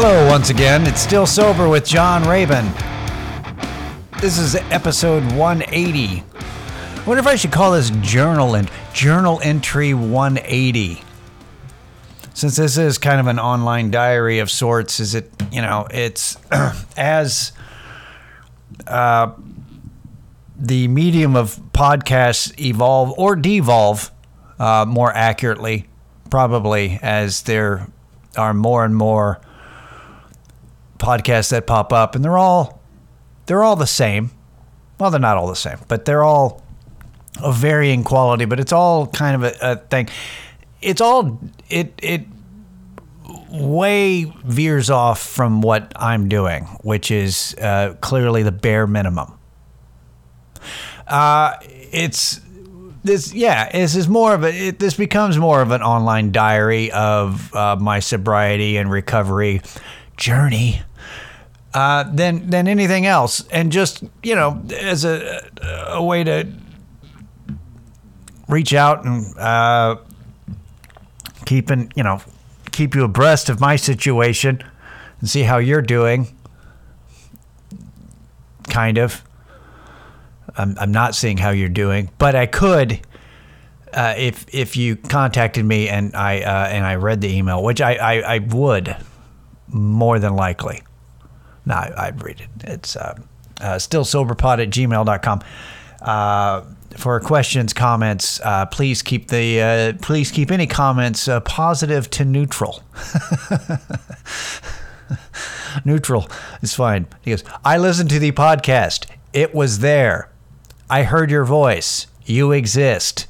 Hello, once again. It's Still Sober with John Raven. This is episode 180. I wonder if I should call this journal and journal entry 180. Since this is kind of an online diary of sorts, is it, you know, it's as uh, the medium of podcasts evolve or devolve uh, more accurately, probably as there are more and more podcasts that pop up, and they're all they're all the same. Well, they're not all the same, but they're all of varying quality. But it's all kind of a, a thing. It's all it it way veers off from what I'm doing, which is uh, clearly the bare minimum. Uh, it's this, yeah. This is more of a. It, this becomes more of an online diary of uh, my sobriety and recovery journey uh, than than anything else, and just you know, as a a way to reach out and uh, keeping you know keep you abreast of my situation and see how you're doing. Kind of. I'm, I'm not seeing how you're doing, but I could uh, if if you contacted me and I uh, and I read the email, which I, I, I would more than likely. No, I, I'd read it. It's uh, uh, stillsoberpod at gmail.com. Uh, for questions, comments, uh, please keep the uh, please keep any comments uh, positive to neutral. neutral is fine. He goes, I listened to the podcast. It was there. I heard your voice. You exist.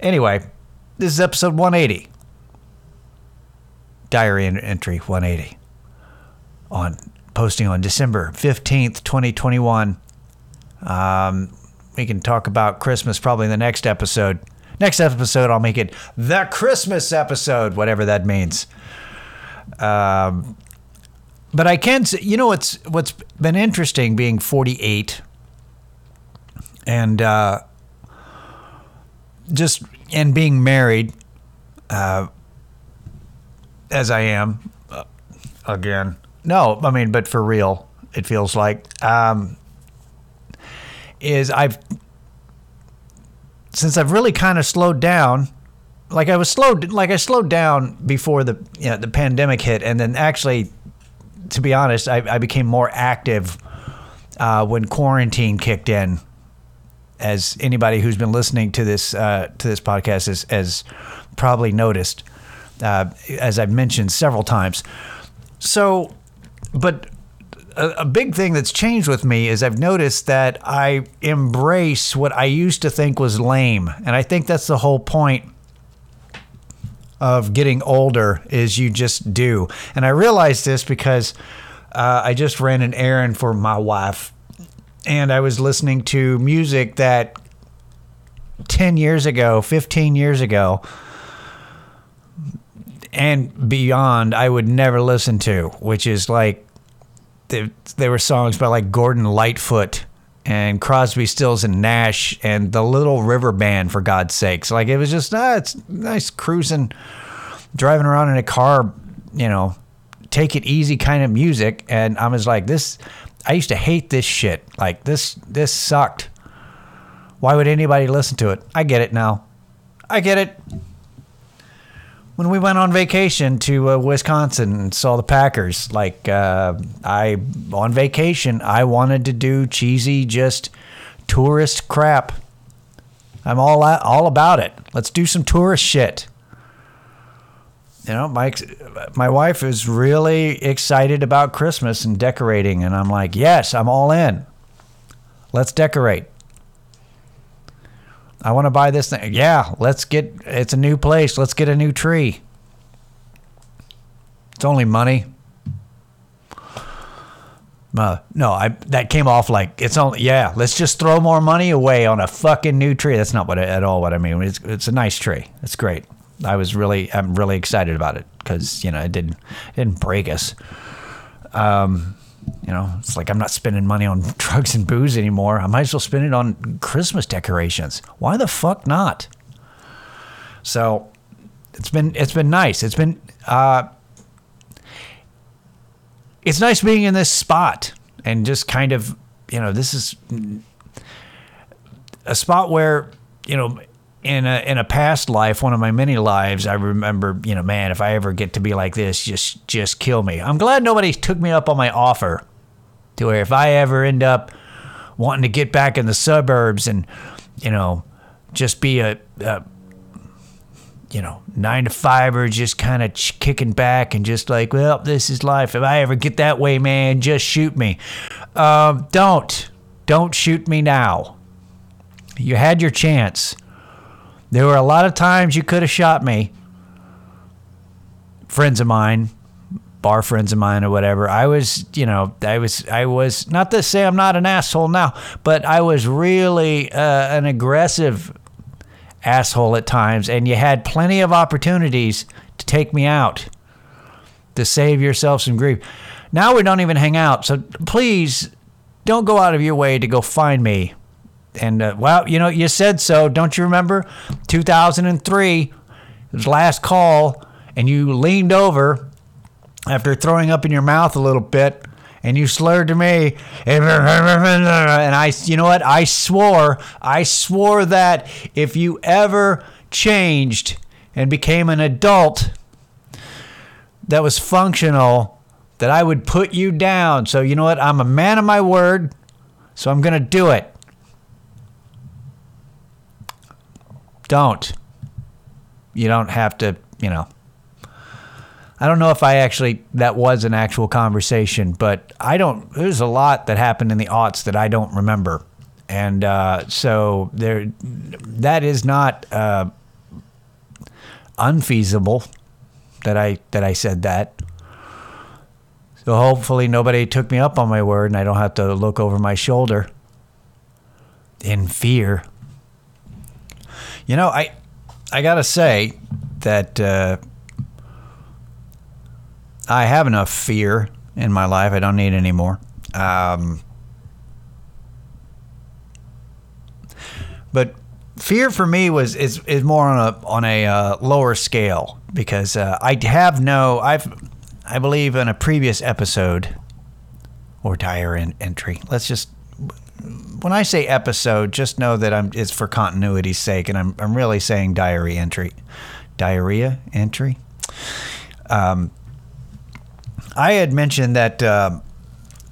Anyway, this is episode 180. Diary entry 180 on posting on December 15th, 2021. Um, we can talk about Christmas probably in the next episode. Next episode, I'll make it the Christmas episode, whatever that means. Um, but I can say, you know, what's what's been interesting being 48 and uh, just and being married, uh, as I am, uh, again. No, I mean, but for real, it feels like um, is I've since I've really kind of slowed down. Like I was slowed, like I slowed down before the you know, the pandemic hit, and then actually, to be honest, I, I became more active uh, when quarantine kicked in as anybody who's been listening to this uh, to this podcast has, has probably noticed, uh, as I've mentioned several times. So, but a, big thing that's changed with me is I've noticed that I embrace what I used to think was lame, and I think that's the whole point of getting older is you just do. And I realized this because uh, I just ran an errand for my wife and I was listening to music that 10 years ago, 15 years ago, and beyond, I would never listen to, which is like there, there were songs by like Gordon Lightfoot and Crosby, Stills, and Nash and the Little River Band, for God's sakes. Like it was just, ah, it's nice cruising, driving around in a car, you know, take it easy kind of music. And I was like, this, I used to hate this shit. Like this this sucked. Why would anybody listen to it? I get it now. I get it. When we went on vacation to uh, Wisconsin and saw the Packers, like uh, I on vacation, I wanted to do cheesy, just tourist crap. I'm all all about it. Let's do some tourist shit you know, my my wife is really excited about Christmas and decorating, and I'm like, yes, I'm all in. Let's decorate. I want to buy this thing. Yeah, let's get. It's a new place. Let's get a new tree. It's only money. Uh, no, I that came off like it's only yeah. Let's just throw more money away on a fucking new tree. That's not what I, at all what I mean. It's it's a nice tree. It's great. I was really, I'm really excited about it because you know it didn't, it didn't break us. Um, you know, it's like I'm not spending money on drugs and booze anymore. I might as well spend it on Christmas decorations. Why the fuck not? So it's been it's been nice. It's been uh, it's nice being in this spot and just kind of, you know, this is a spot where, you know, in a in a past life, one of my many lives, I remember, you know, man, if I ever get to be like this, just just kill me. I'm glad nobody took me up on my offer. To where if I ever end up wanting to get back in the suburbs and, you know, just be a, a you know, nine to five or just kind of ch- kicking back and just like, well, this is life. If I ever get that way, man, just shoot me. Um, don't. Don't shoot me now. You had your chance. There were a lot of times you could have shot me. Friends of mine, bar friends of mine or whatever. I was, you know, I was, I was not to say I'm not an asshole now, but I was really uh, an aggressive asshole at times, and you had plenty of opportunities to take me out, to save yourself some grief. Now we don't even hang out, so please don't go out of your way to go find me. And uh, well, you know, you said so. Don't you remember? 2003, it was last call, and you leaned over after throwing up in your mouth a little bit and you slurred to me and I you know what? I swore I swore that if you ever changed and became an adult that was functional that I would put you down. So you know what? I'm a man of my word so I'm going to do it. Don't. You don't have to you know I don't know if I actually that was an actual conversation, but I don't. There's a lot that happened in the aughts that I don't remember, and uh, so there, that is not uh, unfeasible that I that I said that. So hopefully nobody took me up on my word, and I don't have to look over my shoulder in fear. You know, I I gotta say that. Uh, I have enough fear in my life. I don't need any more. Um, but fear for me was is, is more on a on a uh, lower scale because uh, I have no I've I believe in a previous episode or diary entry. Let's just when I say episode, just know that I'm it's for continuity's sake, and I'm I'm really saying diary entry, diarrhea entry. Um, I had mentioned that uh,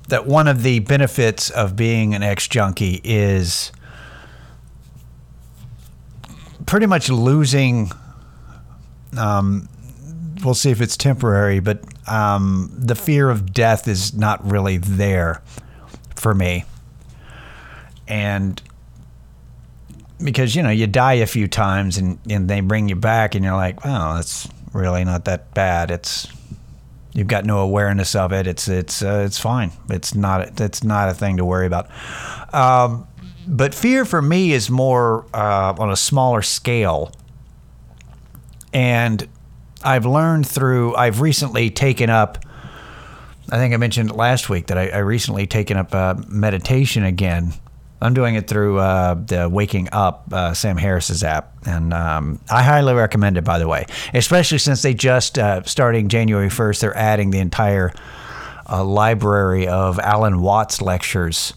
that one of the benefits of being an ex junkie is pretty much losing. Um, we'll see if it's temporary, but um, the fear of death is not really there for me, and because you know you die a few times and, and they bring you back and you're like, oh, that's really not that bad. It's You've got no awareness of it. It's it's uh, it's fine. It's not it's not a thing to worry about. Um, but fear for me is more uh, on a smaller scale, and I've learned through. I've recently taken up. I think I mentioned last week that I, I recently taken up uh, meditation again I'm doing it through uh, the Waking Up uh, Sam Harris's app, and um, I highly recommend it. By the way, especially since they just uh, starting January 1st, they're adding the entire uh, library of Alan Watts lectures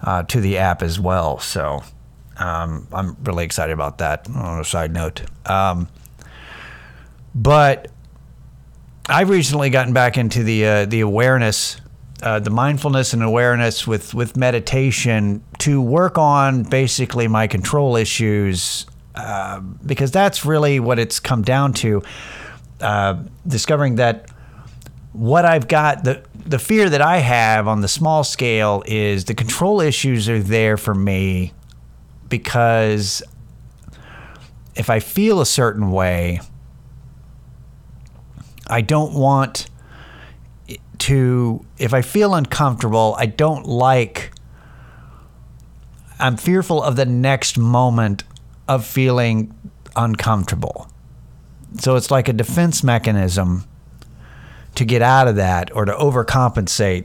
uh, to the app as well. So um, I'm really excited about that. On a side note, um, but I've recently gotten back into the uh, the awareness uh, the mindfulness and awareness with with meditation to work on basically my control issues uh, because that's really what it's come down to. Uh, discovering that what I've got the the fear that I have on the small scale is the control issues are there for me because if I feel a certain way, I don't want to if I feel uncomfortable, I don't like I'm fearful of the next moment of feeling uncomfortable. So it's like a defense mechanism to get out of that or to overcompensate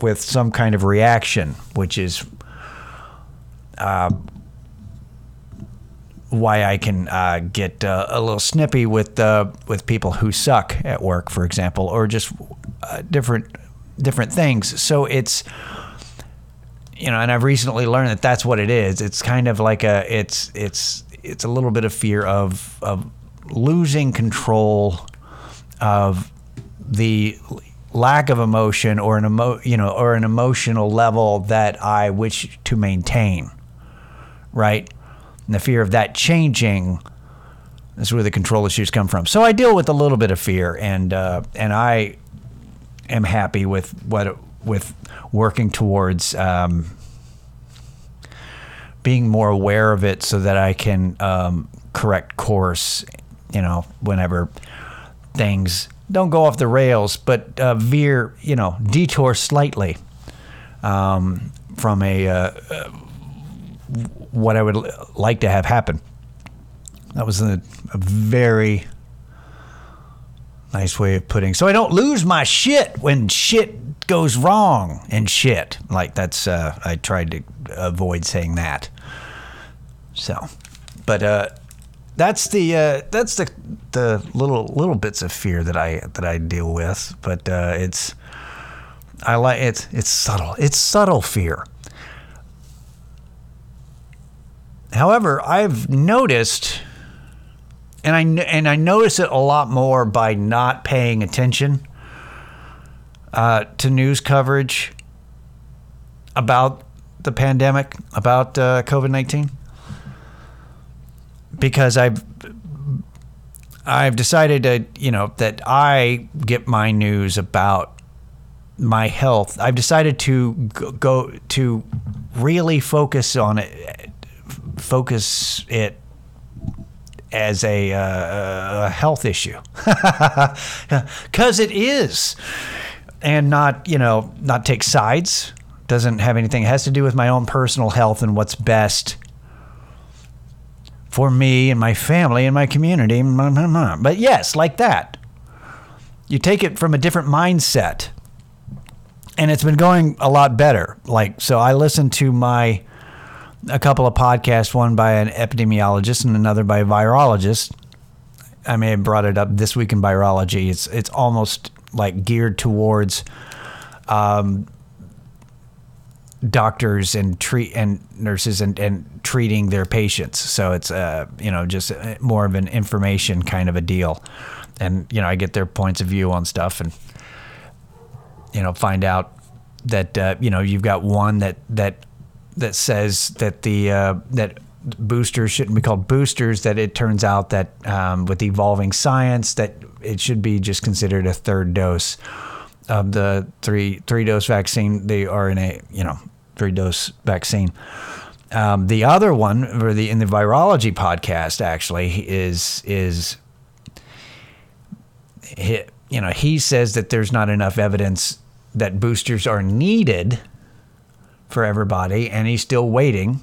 with some kind of reaction, which is uh, why I can uh, get uh, a little snippy with with people who suck at work, for example, or just uh, different different things. So it's you know, and I've recently learned that that's what it is. It's kind of like a it's it's it's a little bit of fear of of losing control of the lack of emotion or an emo, you know or an emotional level that I wish to maintain right and the fear of that changing is where the control issues come from so I deal with a little bit of fear and uh, and I am happy with what with working towards um, being more aware of it so that I can um, correct course you know whenever things don't go off the rails, but uh, veer, you know, detour slightly um, from a uh, uh, what I would like to have happen. That was a, a, very nice way of putting. So I don't lose my shit when shit goes wrong and shit. Like that's uh, I tried to avoid saying that. So, but uh, that's the uh, that's the the little little bits of fear that I that I deal with, but uh, it's I like it's it's subtle. It's subtle fear. However, I've noticed, and I and I notice it a lot more by not paying attention uh, to news coverage about the pandemic, about uh, COVID nineteen because I've I've decided to, you know, that I get my news about my health. I've decided to go to really focus on it, focus it as a, uh, a health issue, because it is, and not, you know, not take sides. Doesn't have anything. It has to do with my own personal health and what's best for me and my family and my community. Mm, mm, mm, but yes, like that. You take it from a different mindset. And it's been going a lot better. Like, so I listened to my, a couple of podcasts, one by an epidemiologist and another by a virologist. I may have brought it up this week in virology. It's, it's almost like geared towards um, doctors and treat and nurses and, and treating their patients. So it's uh, you know just uh, more of an information kind of a deal, and you know I get their points of view on stuff and you know find out that uh, you know you've got one that that that says that the uh, that boosters shouldn't be called boosters. That it turns out that um, with evolving science that it should be just considered a third dose of the three three dose vaccine, the RNA, you know, three dose vaccine. Um, the other one, or the in the virology podcast, actually is is you know he says that there's not enough evidence that boosters are needed for everybody, and he's still waiting,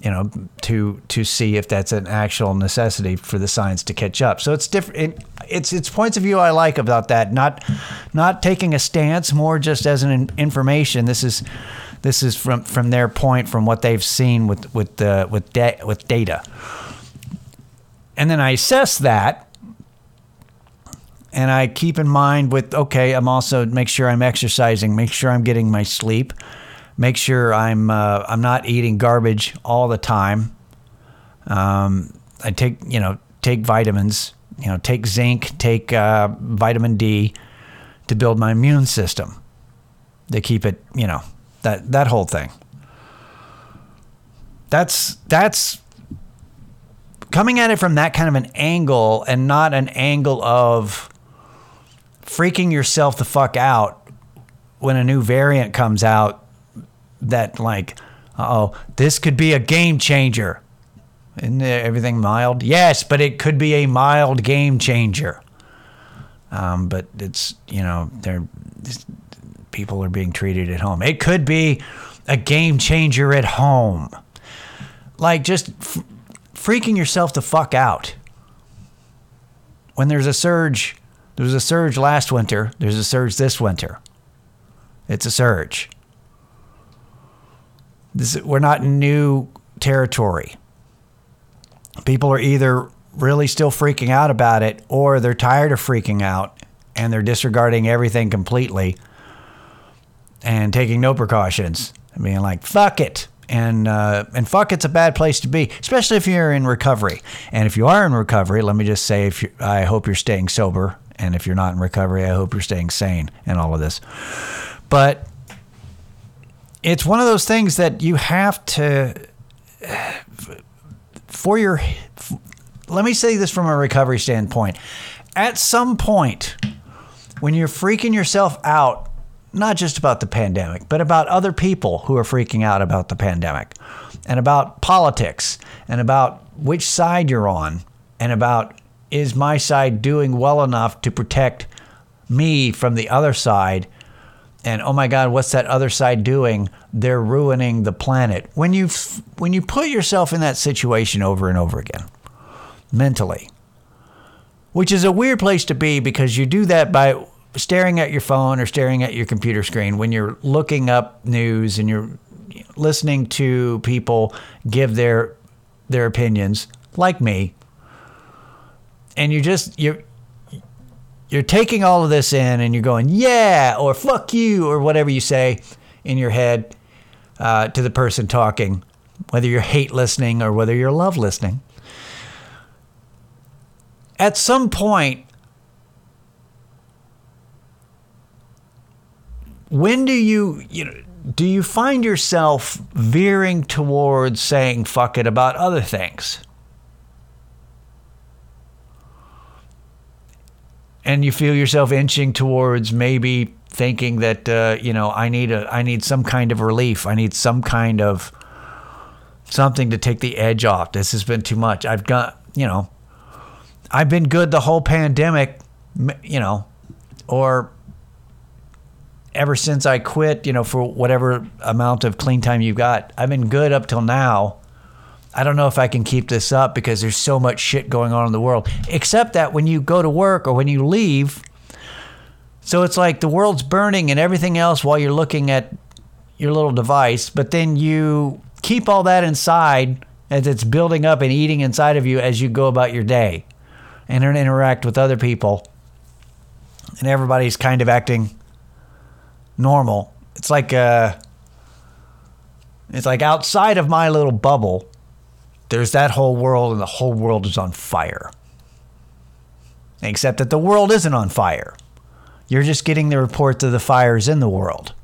you know, to to see if that's an actual necessity for the science to catch up. So it's different. It, it's it's points of view I like about that. Not not taking a stance, more just as an information. This is this is from from their point, from what they've seen with with uh, with with data. And then I assess that, and I keep in mind with okay, I'm also make sure I'm exercising, make sure I'm getting my sleep, make sure I'm uh, I'm not eating garbage all the time. Um, I take you know take vitamins, you know take zinc, take uh, vitamin D to build my immune system. To keep it you know that that whole thing. That's that's coming at it from that kind of an angle and not an angle of freaking yourself the fuck out when a new variant comes out that like oh this could be a game changer isn't everything mild yes but it could be a mild game changer um, but it's you know they're people are being treated at home. It could be a game changer at home. Like just f- freaking yourself the fuck out. When there's a surge, there was a surge last winter, there's a surge this winter. It's a surge. This, we're not in new territory. People are either really still freaking out about it or they're tired of freaking out and they're disregarding everything completely and taking no precautions and being like, fuck it. And uh, and fuck, it's a bad place to be, especially if you're in recovery. And if you are in recovery, let me just say, if I hope you're staying sober, and if you're not in recovery, I hope you're staying sane and all of this. But it's one of those things that you have to for your let me say this from a recovery standpoint. At some point when you're freaking yourself out not just about the pandemic but about other people who are freaking out about the pandemic and about politics and about which side you're on and about is my side doing well enough to protect me from the other side and oh my god what's that other side doing? They're ruining the planet. When you when you put yourself in that situation over and over again mentally which is a weird place to be because you do that by staring at your phone or staring at your computer screen when you're looking up news and you're listening to people give their their opinions like me and you just you're you're taking all of this in and you're going, yeah, or fuck you, or whatever you say in your head uh, to the person talking, whether you're hate listening or whether you're love listening. At some point, when do you, you know, do you find yourself veering towards saying fuck it about other things? And you feel yourself inching towards maybe thinking that uh, you know I need a I need some kind of relief. I need some kind of something to take the edge off. This has been too much. I've got you know I've been good the whole pandemic, you know, or ever since I quit, you know, for whatever amount of clean time you've got. I've been good up till now. I don't know if I can keep this up because there's so much shit going on in the world. Except that when you go to work or when you leave, so it's like the world's burning and everything else while you're looking at your little device, but then you keep all that inside as it's building up and eating inside of you as you go about your day and interact with other people. And everybody's kind of acting normal. It's like uh it's like outside of my little bubble there's that whole world, and the whole world is on fire. Except that the world isn't on fire. You're just getting the reports of the fires in the world.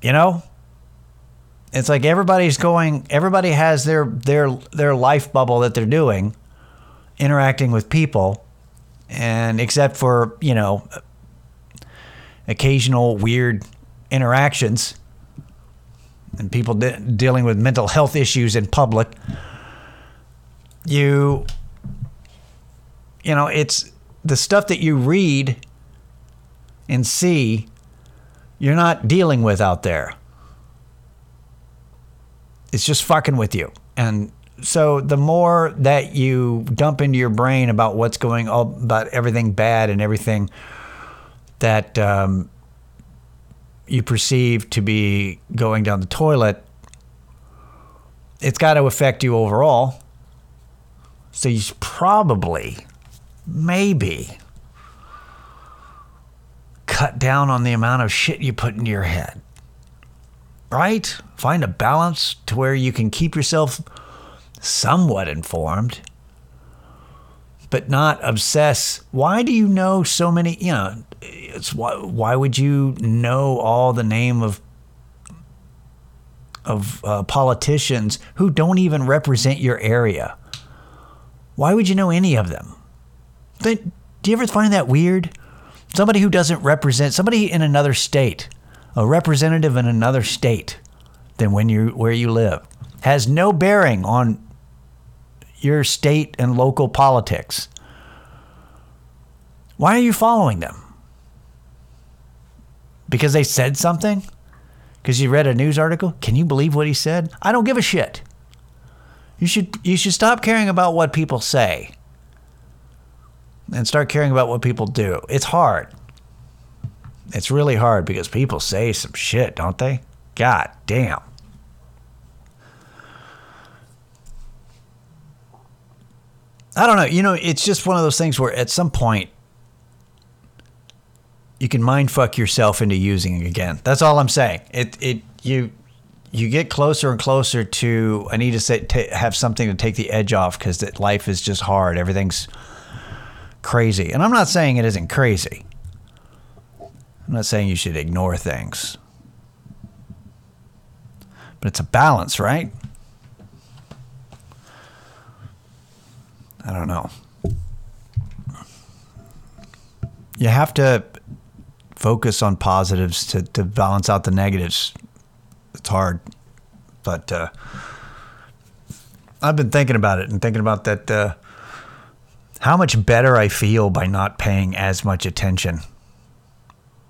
You know? It's like everybody's going everybody has their their their life bubble that they're doing, interacting with people, and except for, you know, occasional weird interactions, and people de- dealing with mental health issues in public, you, you know, it's the stuff that you read and see, you're not dealing with out there. It's just fucking with you. And so the more that you dump into your brain about what's going on, about everything bad and everything that um, you perceive to be going down the toilet, it's got to affect you overall. So you probably, maybe, cut down on the amount of shit you put into your head. Right? Find a balance to where you can keep yourself somewhat informed, but not obsess. Why do you know so many? You know, it's why why would you know all the name of of uh, politicians who don't even represent your area? Why would you know any of them? do you ever find that weird? Somebody who doesn't represent somebody in another state, a representative in another state than when you where you live, has no bearing on your state and local politics. Why are you following them? because they said something? Because you read a news article? Can you believe what he said? I don't give a shit. You should you should stop caring about what people say and start caring about what people do. It's hard. It's really hard because people say some shit, don't they? God damn. I don't know. You know, it's just one of those things where at some point you can mind fuck yourself into using it again. That's all I'm saying. It it you you get closer and closer to I need to say, t- have something to take the edge off because life is just hard. Everything's crazy, and I'm not saying it isn't crazy. I'm not saying you should ignore things, but it's a balance, right? I don't know. You have to focus on positives to, to balance out the negatives. It's hard, but uh, I've been thinking about it and thinking about that. Uh, how much better I feel by not paying as much attention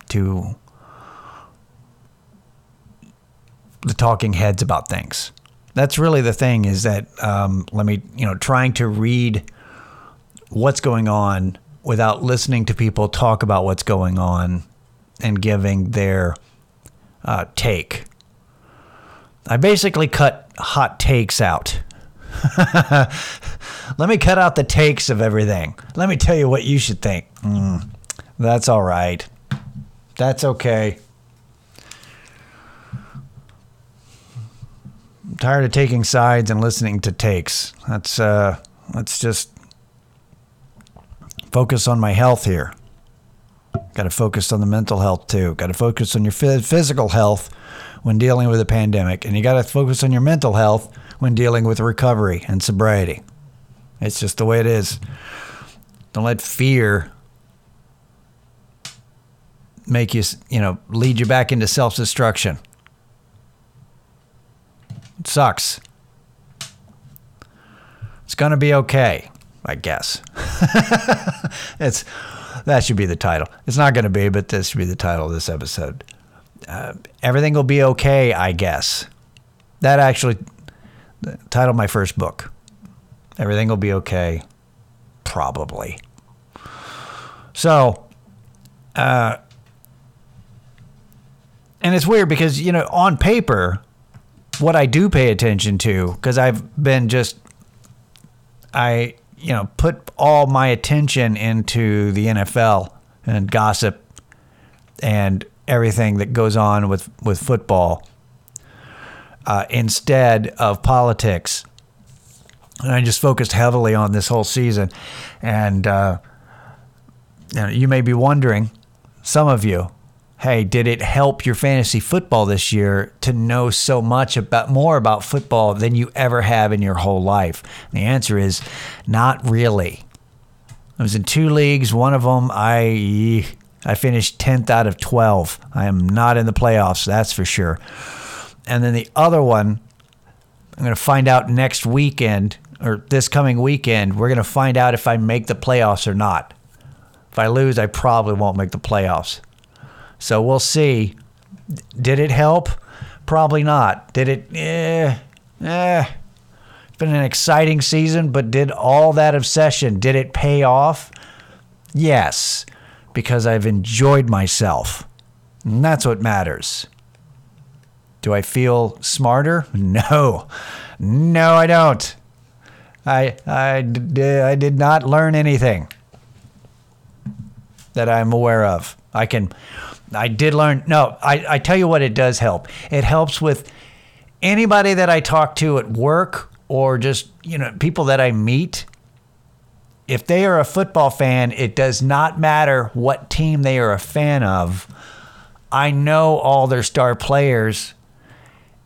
to the talking heads about things. That's really the thing is that um, let me, you know, trying to read what's going on without listening to people talk about what's going on and giving their uh, take. I basically cut hot takes out. Let me cut out the takes of everything. Let me tell you what you should think. Mm, that's all right. That's okay. Tired of taking sides and listening to takes. That's uh let's just focus on my health here. Got to focus on the mental health too. Got to focus on your physical health when dealing with a pandemic, and you got to focus on your mental health when dealing with recovery and sobriety. It's just the way it is. Don't let fear make you, you know, lead you back into self destruction. It sucks. It's going to be okay, I guess. it's that should be the title. It's not going to be, but this should be the title of this episode. Uh, everything will be okay, I guess. That actually titled my first book. Everything will be okay, probably. So, uh, and it's weird because you know on paper what i do pay attention to because i've been just i you know put all my attention into the nfl and gossip and everything that goes on with with football uh, instead of politics. And i just focused heavily on this whole season. And uh, you, know, you may be wondering some of you hey, did it help your fantasy football this year to know so much about more about football than you ever have in your whole life? And the answer is not really. I was in two leagues. One of them, I I finished 10th out of 12. I am not in the playoffs, that's for sure. And then the other one, I'm going to find out next weekend or this coming weekend. We're going to find out if I make the playoffs or not. If I lose, I probably won't make the playoffs. So we'll see. Did it help? Probably not. Did it? Eh, eh. It's been an exciting season, but did all that obsession, did it pay off? Yes, because I've enjoyed myself. And that's what matters. Do I feel smarter? No. No, I don't. I, I, I did not learn anything that I'm aware of. I can I did learn. No, I, I tell you what, it does help. It helps with anybody that I talk to at work or just, you know, people that I meet. If they are a football fan, it does not matter what team they are a fan of. I know all their star players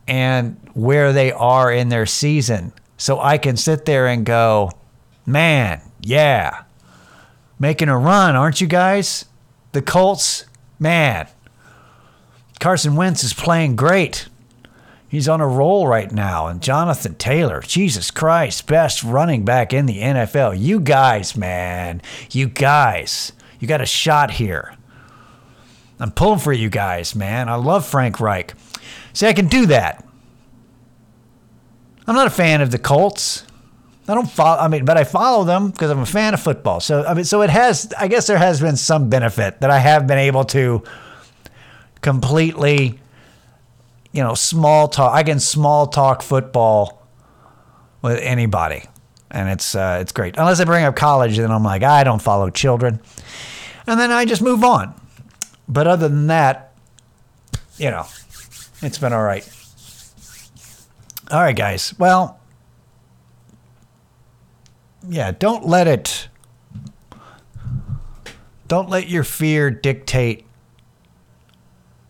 and where they are in their season. So I can sit there and go, man, yeah, making a run, aren't you guys? The Colts, man, Carson Wentz is playing great. He's on a roll right now. And Jonathan Taylor, Jesus Christ, best running back in the NFL. You guys, man, you guys, you got a shot here. I'm pulling for you guys, man. I love Frank Reich. See, I can do that. I'm not a fan of the Colts. I don't follow. I mean, but I follow them because I'm a fan of football. So I mean, so it has. I guess there has been some benefit that I have been able to completely, you know, small talk. I can small talk football with anybody, and it's uh, it's great. Unless I bring up college, then I'm like, I don't follow children, and then I just move on. But other than that, you know, it's been all right. All right, guys. Well, yeah, don't let it don't let your fear dictate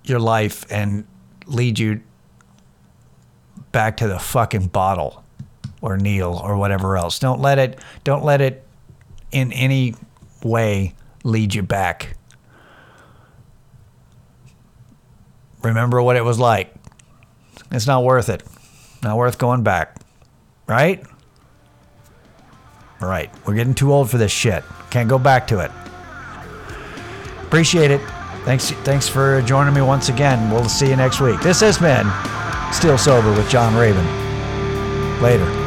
your life and lead you back to the fucking bottle or Neil or whatever else. Don't let it don't let it in any way lead you back. Remember what it was like. It's not worth it. Not worth going back. Right? Right. We're getting too old for this shit. Can't go back to it. Appreciate it. Thanks thanks for joining me once again. We'll see you next week. This has been Still Sober with John Raven. Later.